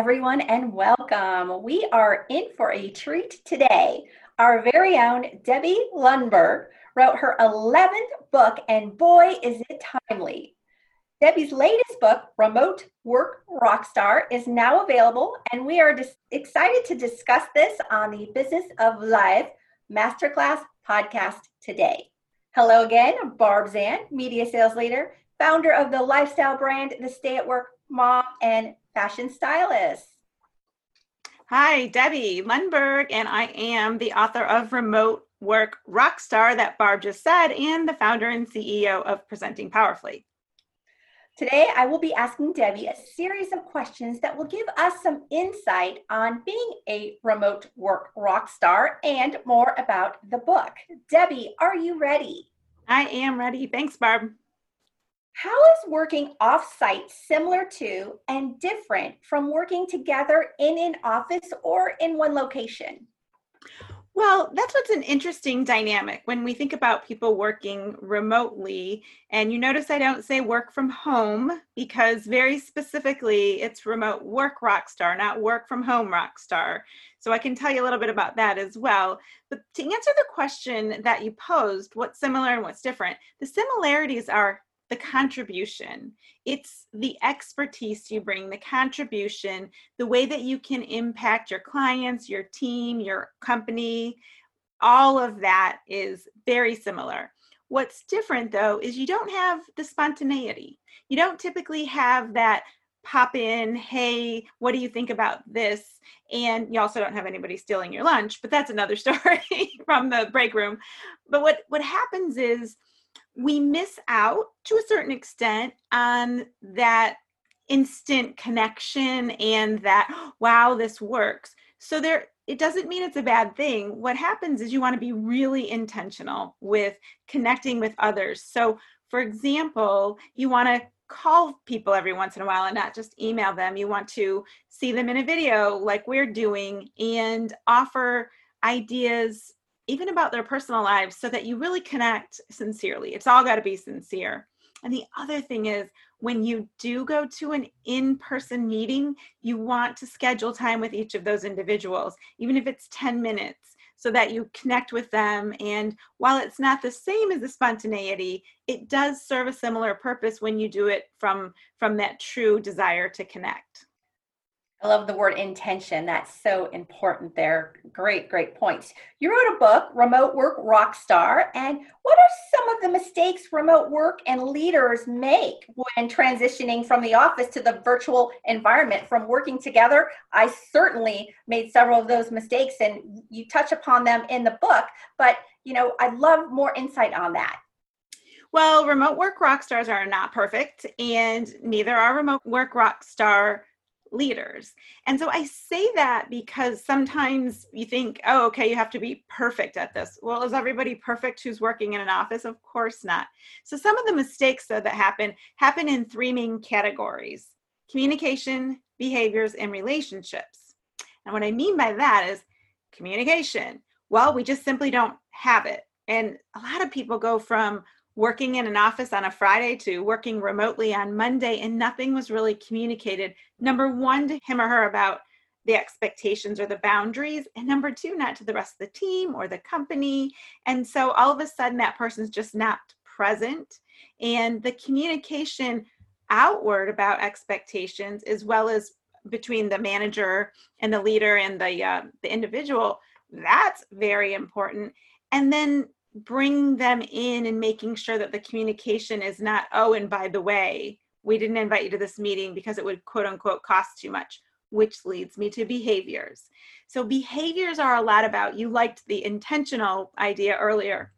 everyone, and welcome. We are in for a treat today. Our very own Debbie Lundberg wrote her 11th book, and boy, is it timely. Debbie's latest book, Remote Work Rockstar, is now available, and we are dis- excited to discuss this on the Business of Life Masterclass podcast today. Hello again, Barb Zant, media sales leader, founder of the lifestyle brand, The Stay at Work Mom, and fashion stylist. Hi, Debbie Lundberg, and I am the author of Remote Work Rockstar that Barb just said, and the founder and CEO of Presenting Powerfully. Today, I will be asking Debbie a series of questions that will give us some insight on being a remote work rock star and more about the book. Debbie, are you ready? I am ready. Thanks, Barb. How is working offsite similar to and different from working together in an office or in one location? Well, that's what's an interesting dynamic when we think about people working remotely. And you notice I don't say work from home because very specifically it's remote work rockstar, not work from home rockstar. So I can tell you a little bit about that as well. But to answer the question that you posed, what's similar and what's different, the similarities are the contribution. It's the expertise you bring, the contribution, the way that you can impact your clients, your team, your company. All of that is very similar. What's different though is you don't have the spontaneity. You don't typically have that pop in, hey, what do you think about this? And you also don't have anybody stealing your lunch, but that's another story from the break room. But what what happens is we miss out to a certain extent on that instant connection and that wow this works. So there it doesn't mean it's a bad thing. What happens is you want to be really intentional with connecting with others. So for example you want to call people every once in a while and not just email them. You want to see them in a video like we're doing and offer ideas even about their personal lives so that you really connect sincerely. It's all got to be sincere. And the other thing is, when you do go to an in person meeting, you want to schedule time with each of those individuals, even if it's 10 minutes, so that you connect with them. And while it's not the same as the spontaneity, it does serve a similar purpose when you do it from, from that true desire to connect. I love the word intention. That's so important there. Great, great points. You wrote a book, Remote Work Rockstar. And what are some of the mistakes remote work and leaders make when transitioning from the office to the virtual environment from working together? I certainly made several of those mistakes and you touch upon them in the book, but you know, I'd love more insight on that. Well, remote work rock stars are not perfect, and neither are remote work rock star leaders. And so I say that because sometimes you think, oh, okay, you have to be perfect at this. Well, is everybody perfect who's working in an office? Of course not. So some of the mistakes though that happen happen in three main categories communication, behaviors, and relationships. And what I mean by that is communication. Well, we just simply don't have it. And a lot of people go from working in an office on a Friday to working remotely on Monday, and nothing was really communicated. Number one, to him or her about the expectations or the boundaries, and number two, not to the rest of the team or the company. And so all of a sudden, that person's just not present. And the communication outward about expectations, as well as between the manager and the leader and the uh, the individual, that's very important. And then bringing them in and making sure that the communication is not, oh, and by the way, we didn't invite you to this meeting because it would quote unquote cost too much, which leads me to behaviors. So, behaviors are a lot about, you liked the intentional idea earlier.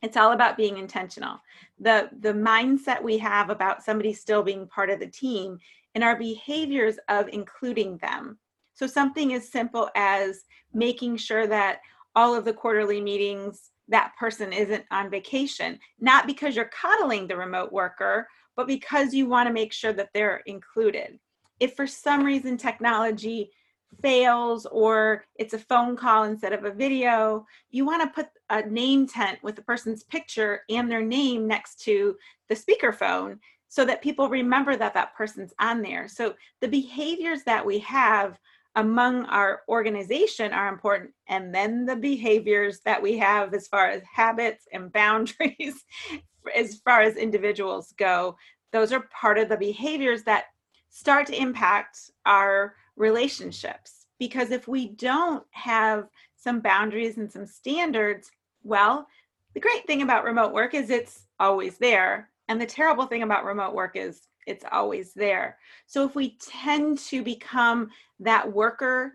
It's all about being intentional. The, the mindset we have about somebody still being part of the team and our behaviors of including them. So, something as simple as making sure that all of the quarterly meetings that person isn't on vacation, not because you're coddling the remote worker, but because you want to make sure that they're included. If for some reason technology fails or it's a phone call instead of a video, you want to put a name tent with the person's picture and their name next to the speakerphone so that people remember that that person's on there. So the behaviors that we have among our organization are important and then the behaviors that we have as far as habits and boundaries as far as individuals go those are part of the behaviors that start to impact our relationships. Because if we don't have some boundaries and some standards well the great thing about remote work is it's always there and the terrible thing about remote work is it's always there. So if we tend to become that worker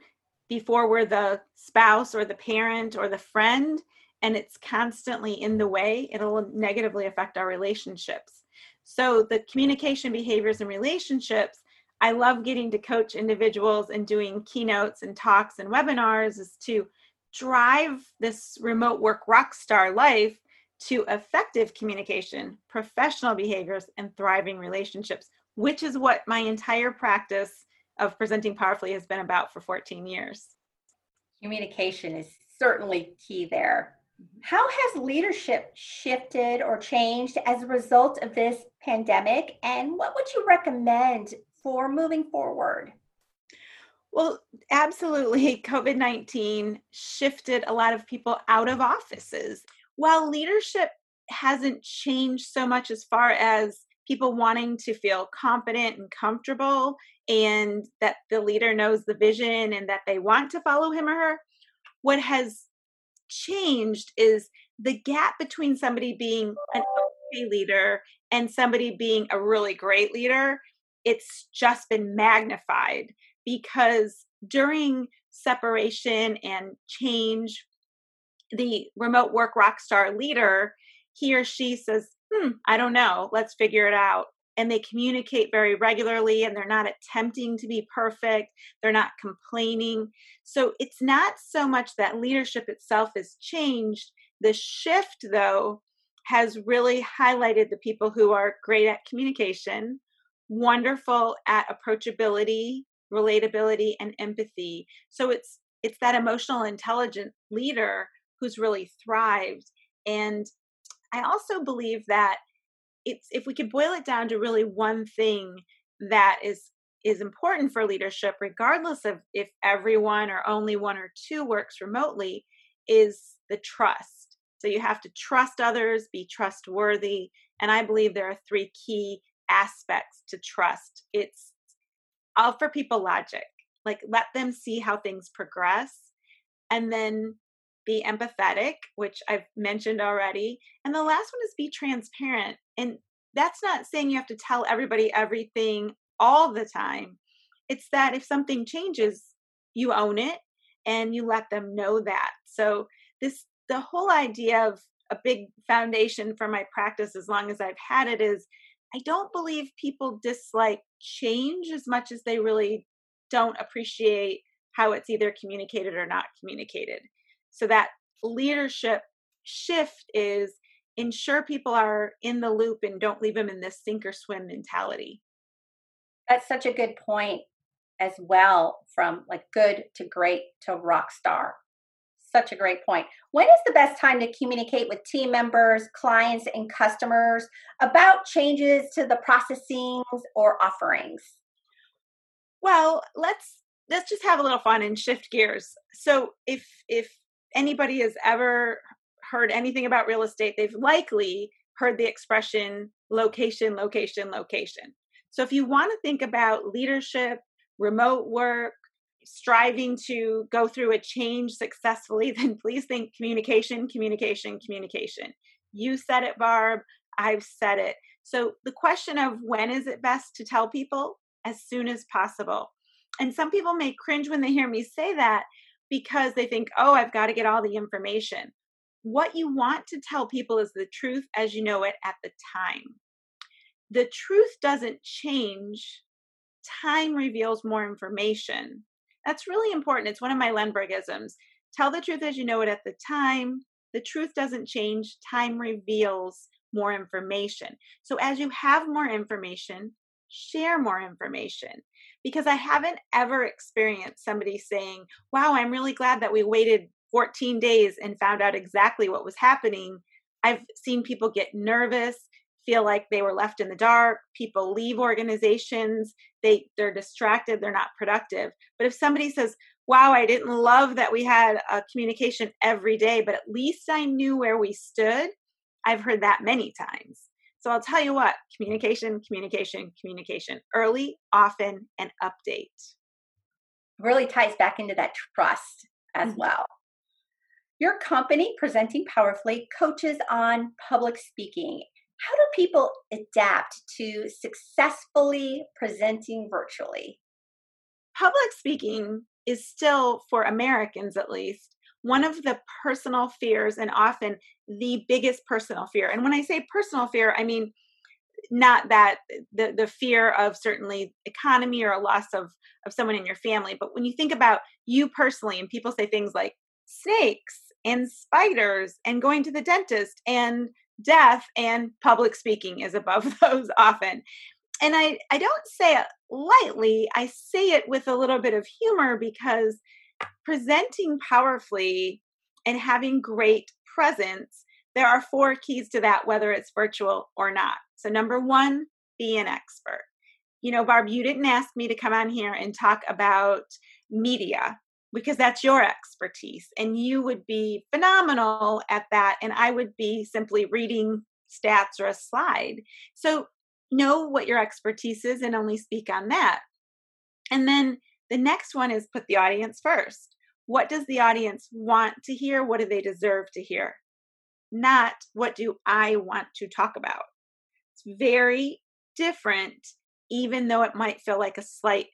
before we're the spouse or the parent or the friend, and it's constantly in the way, it'll negatively affect our relationships. So the communication behaviors and relationships, I love getting to coach individuals and doing keynotes and talks and webinars is to drive this remote work rock star life to effective communication, professional behaviors, and thriving relationships, which is what my entire practice of presenting powerfully has been about for 14 years. Communication is certainly key there. Mm-hmm. How has leadership shifted or changed as a result of this pandemic? And what would you recommend for moving forward? Well, absolutely. COVID 19 shifted a lot of people out of offices while leadership hasn't changed so much as far as people wanting to feel confident and comfortable and that the leader knows the vision and that they want to follow him or her. What has changed is the gap between somebody being an okay leader and somebody being a really great leader it's just been magnified because during separation and change the remote work rock star leader, he or she says, hmm, I don't know, let's figure it out. And they communicate very regularly and they're not attempting to be perfect. They're not complaining. So it's not so much that leadership itself has changed. The shift, though, has really highlighted the people who are great at communication, wonderful at approachability, relatability, and empathy. So it's it's that emotional intelligent leader who's really thrived. And I also believe that it's if we could boil it down to really one thing that is is important for leadership regardless of if everyone or only one or two works remotely is the trust so you have to trust others be trustworthy and i believe there are three key aspects to trust it's offer people logic like let them see how things progress and then be empathetic, which I've mentioned already. And the last one is be transparent. And that's not saying you have to tell everybody everything all the time. It's that if something changes, you own it and you let them know that. So, this the whole idea of a big foundation for my practice as long as I've had it is I don't believe people dislike change as much as they really don't appreciate how it's either communicated or not communicated. So that leadership shift is ensure people are in the loop and don't leave them in this sink or swim mentality. That's such a good point as well from like good to great to rock star. Such a great point. When is the best time to communicate with team members, clients, and customers about changes to the processings or offerings? Well, let's let's just have a little fun and shift gears. So if if anybody has ever heard anything about real estate, they've likely heard the expression location, location, location. So if you want to think about leadership, remote work, striving to go through a change successfully, then please think communication, communication, communication. You said it, Barb. I've said it. So the question of when is it best to tell people? As soon as possible. And some people may cringe when they hear me say that because they think, oh, I've got to get all the information. What you want to tell people is the truth as you know it at the time. The truth doesn't change, time reveals more information. That's really important. It's one of my Lundbergisms. Tell the truth as you know it at the time. The truth doesn't change, time reveals more information. So, as you have more information, share more information because I haven't ever experienced somebody saying, Wow, I'm really glad that we waited 14 days and found out exactly what was happening. I've seen people get nervous, feel like they were left in the dark. People leave organizations, they they're distracted, they're not productive. But if somebody says, "Wow, I didn't love that we had a communication every day, but at least I knew where we stood." I've heard that many times. So I'll tell you what, communication, communication, communication, early, often and update. Really ties back into that trust as mm-hmm. well. Your company, Presenting Powerfully, coaches on public speaking. How do people adapt to successfully presenting virtually? Public speaking is still, for Americans at least, one of the personal fears and often the biggest personal fear. And when I say personal fear, I mean not that the the fear of certainly economy or a loss of of someone in your family, but when you think about you personally and people say things like snakes and spiders and going to the dentist and death and public speaking is above those often. And I, I don't say it lightly, I say it with a little bit of humor because presenting powerfully and having great presence, there are four keys to that, whether it's virtual or not. So, number one, be an expert. You know, Barb, you didn't ask me to come on here and talk about media because that's your expertise and you would be phenomenal at that and i would be simply reading stats or a slide so know what your expertise is and only speak on that and then the next one is put the audience first. What does the audience want to hear? What do they deserve to hear? Not what do i want to talk about? It's very different even though it might feel like a slight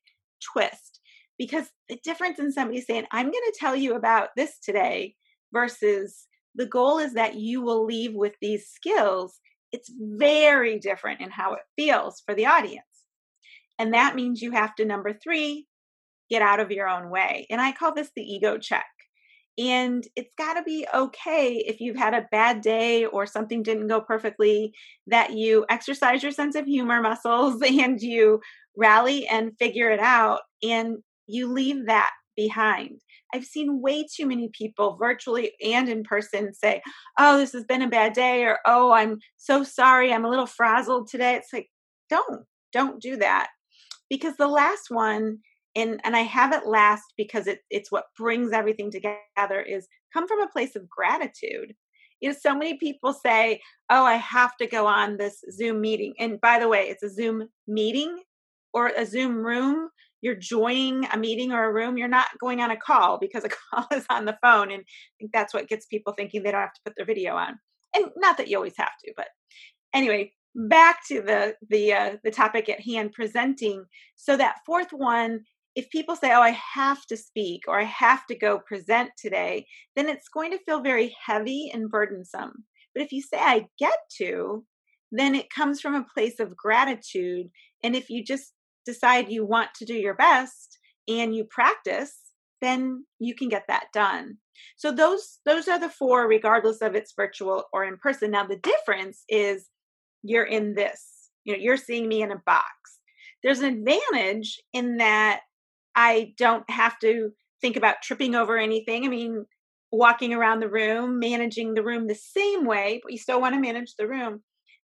twist because the difference in somebody saying, I'm going to tell you about this today versus the goal is that you will leave with these skills, it's very different in how it feels for the audience. And that means you have to, number three, get out of your own way. And I call this the ego check. And it's got to be okay if you've had a bad day or something didn't go perfectly, that you exercise your sense of humor muscles and you rally and figure it out and you leave that behind. I've seen way too many people virtually and in person say, Oh, this has been a bad day, or Oh, I'm so sorry, I'm a little frazzled today. It's like, don't, don't do that. Because the last one, and, and I have it last because it, it's what brings everything together, is come from a place of gratitude. You know, so many people say, Oh, I have to go on this Zoom meeting. And by the way, it's a Zoom meeting or a Zoom room you're joining a meeting or a room, you're not going on a call because a call is on the phone. And I think that's what gets people thinking they don't have to put their video on. And not that you always have to, but anyway, back to the the uh, the topic at hand, presenting. So that fourth one, if people say, "Oh, I have to speak" or "I have to go present today," then it's going to feel very heavy and burdensome. But if you say, "I get to," then it comes from a place of gratitude. And if you just decide you want to do your best and you practice then you can get that done so those those are the four regardless of it's virtual or in person now the difference is you're in this you know you're seeing me in a box there's an advantage in that i don't have to think about tripping over anything. I mean walking around the room managing the room the same way but you still want to manage the room.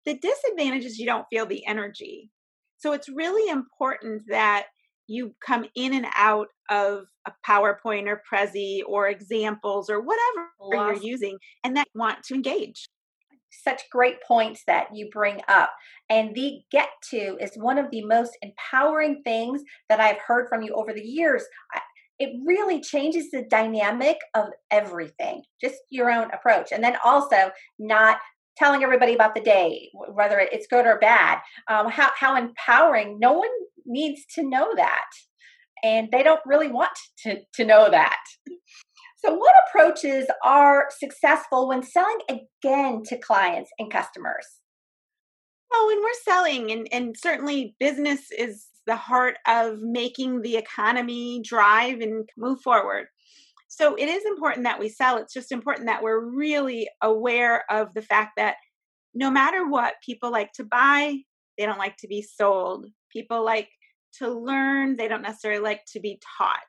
The disadvantage is you don't feel the energy. So it's really important that you come in and out of a PowerPoint or Prezi or examples or whatever you're using and that you want to engage. Such great points that you bring up. And the get to is one of the most empowering things that I've heard from you over the years. It really changes the dynamic of everything, just your own approach. And then also not telling everybody about the day, whether it's good or bad. Um, how how empowering! No one needs to know that, and they don't really want to to know that. So, what approaches are successful when selling again to clients and customers? Well, when we're selling, and, and certainly business is the heart of making the economy drive and move forward. So it is important that we sell. It's just important that we're really aware of the fact that no matter what, people like to buy, they don't like to be sold. People like to learn, they don't necessarily like to be taught.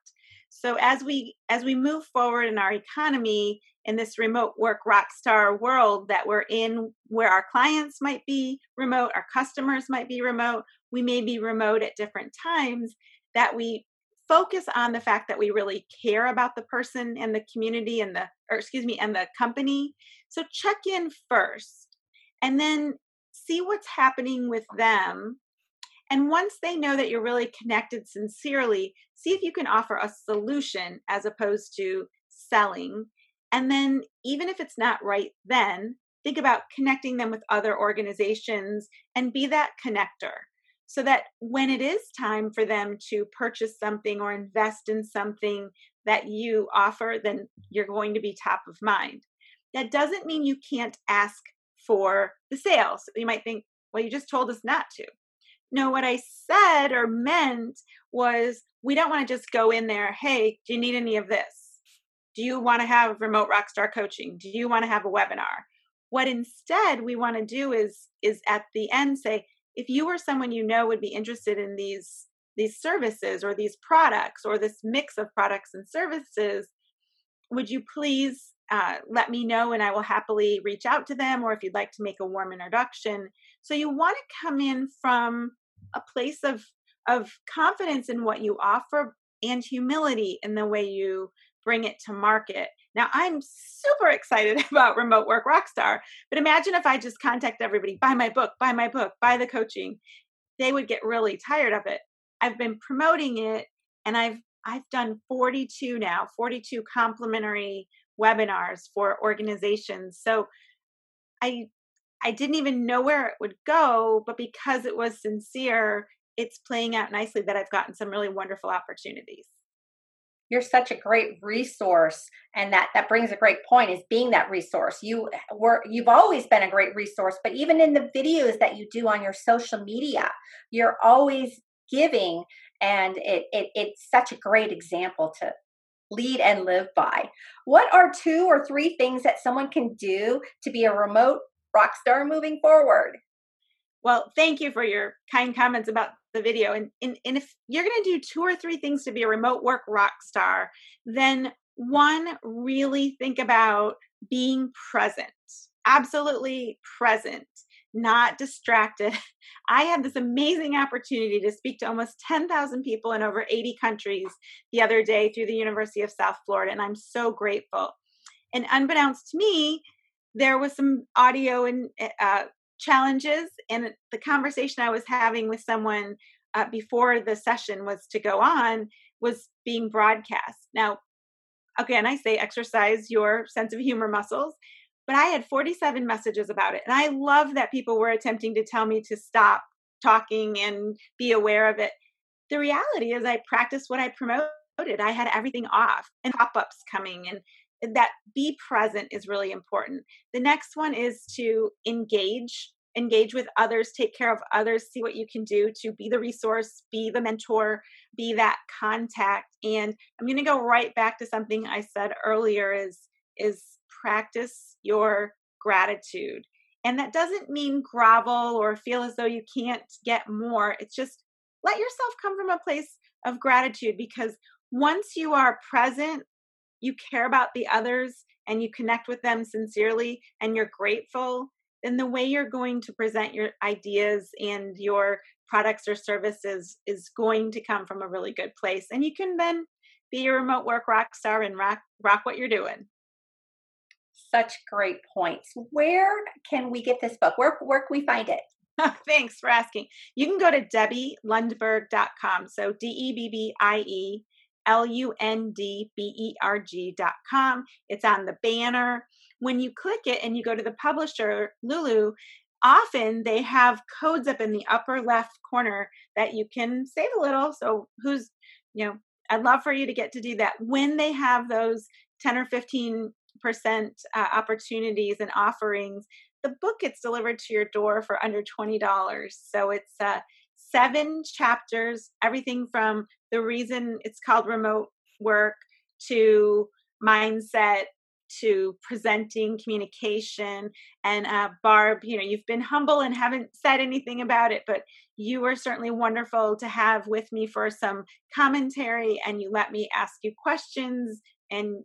So as we as we move forward in our economy in this remote work rock star world that we're in, where our clients might be remote, our customers might be remote, we may be remote at different times, that we focus on the fact that we really care about the person and the community and the or excuse me and the company. So check in first and then see what's happening with them and once they know that you're really connected sincerely see if you can offer a solution as opposed to selling and then even if it's not right then think about connecting them with other organizations and be that connector so that when it is time for them to purchase something or invest in something that you offer, then you're going to be top of mind. That doesn't mean you can't ask for the sale. So you might think, well, you just told us not to. No, what I said or meant was we don't want to just go in there, hey, do you need any of this? Do you want to have remote rockstar coaching? Do you want to have a webinar? What instead we want to do is is at the end say, if you or someone you know would be interested in these these services or these products or this mix of products and services would you please uh, let me know and i will happily reach out to them or if you'd like to make a warm introduction so you want to come in from a place of of confidence in what you offer and humility in the way you bring it to market now, I'm super excited about Remote Work Rockstar, but imagine if I just contact everybody, buy my book, buy my book, buy the coaching. They would get really tired of it. I've been promoting it and I've I've done 42 now, 42 complimentary webinars for organizations. So I I didn't even know where it would go, but because it was sincere, it's playing out nicely that I've gotten some really wonderful opportunities. You're such a great resource and that that brings a great point is being that resource. You eh, were you've always been a great resource but even in the videos that you do on your social media you're always giving and it, it it's such a great example to lead and live by. What are two or three things that someone can do to be a remote rock star moving forward well, thank you for your kind comments about the video. And, and, and if you're going to do two or three things to be a remote work rock star, then one, really think about being present, absolutely present, not distracted. I had this amazing opportunity to speak to almost 10,000 people in over 80 countries the other day through the University of South Florida, and I'm so grateful. And unbeknownst to me, there was some audio and uh, challenges and the conversation i was having with someone uh, before the session was to go on was being broadcast. Now again i say exercise your sense of humor muscles but i had 47 messages about it and i love that people were attempting to tell me to stop talking and be aware of it. The reality is i practiced what i promoted. I had everything off and pop-ups coming and that be present is really important. The next one is to engage, engage with others, take care of others, see what you can do to be the resource, be the mentor, be that contact. And I'm going to go right back to something I said earlier is is practice your gratitude. And that doesn't mean grovel or feel as though you can't get more. It's just let yourself come from a place of gratitude because once you are present you care about the others and you connect with them sincerely and you're grateful, then the way you're going to present your ideas and your products or services is going to come from a really good place. And you can then be your remote work rock star and rock rock what you're doing. Such great points. Where can we get this book? Where where can we find it? Thanks for asking. You can go to debbielundberg.com. So D E B B I E L-U-N-D-B-E-R-G dot com. It's on the banner. When you click it and you go to the publisher, Lulu, often they have codes up in the upper left corner that you can save a little. So who's, you know, I'd love for you to get to do that. When they have those 10 or 15 percent uh, opportunities and offerings, the book gets delivered to your door for under $20. So it's uh, seven chapters, everything from the reason it's called remote work to mindset to presenting communication and uh, barb you know you've been humble and haven't said anything about it but you were certainly wonderful to have with me for some commentary and you let me ask you questions and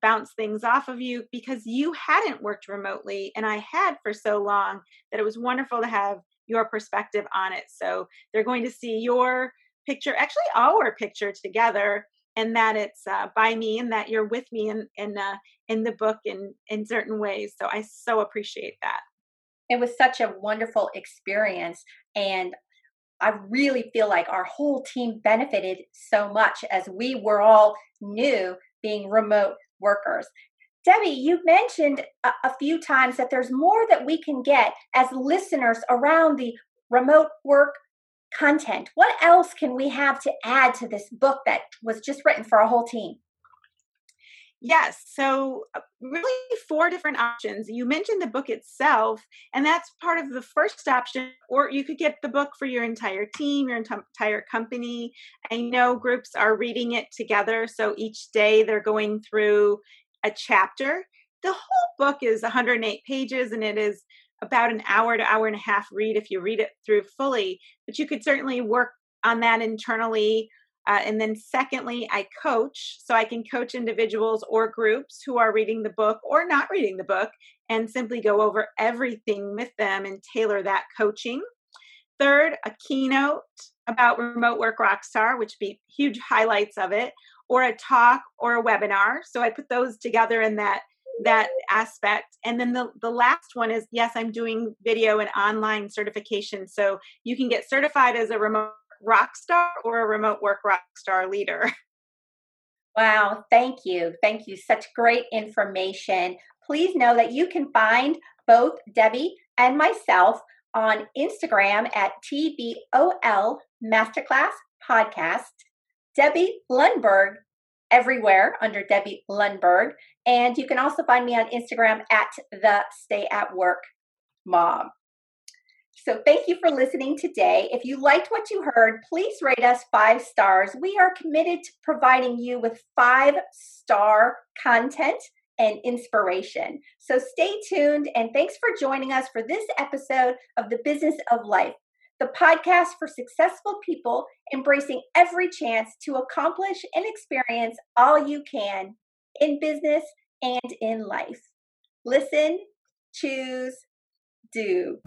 bounce things off of you because you hadn't worked remotely and I had for so long that it was wonderful to have your perspective on it. So they're going to see your picture, actually our picture together, and that it's uh, by me and that you're with me in in uh, in the book in in certain ways. So I so appreciate that. It was such a wonderful experience, and I really feel like our whole team benefited so much as we were all new being remote workers. Debbie, you mentioned a, a, few times that there's more that we can get as listeners around the remote work content. What else can we have to add to this book that was just written for a whole team? Yes. So, uh, really, four different options. You mentioned the book itself, and that's part of the first option. Or you could get the book for your entire team, your entire company. I know groups are reading it together. So, each day they're going through a chapter. The whole book is 108 pages, and it is about an hour to hour and a half read if you read it through fully. But you could certainly work on that internally uh, and then, secondly, I coach. So I can coach individuals or groups who are reading the book or not reading the book and simply go over everything with them and tailor that coaching. Third, a keynote about remote work rockstar, which be huge highlights of it, or a talk or a webinar. So I put those together in that that aspect. And then the, the last one is yes, I'm doing video and online certification. So you can get certified as a remote rock star or a remote work rock star leader. Wow, thank you. Thank you. Such great information. Please know that you can find both Debbie and myself on Instagram at TBOL Masterclass Podcast. Debbie Lundberg everywhere under Debbie Lundberg. And you can also find me on Instagram at the Stay at Work Mom. So thank you for listening today. If you liked what you heard, please rate us five stars. We are committed to providing you with five star content and inspiration. So stay tuned and thanks for joining us for this episode of The Business of Life, the podcast for successful people embracing every chance to accomplish and experience all you can in business and in life. Listen, choose, do.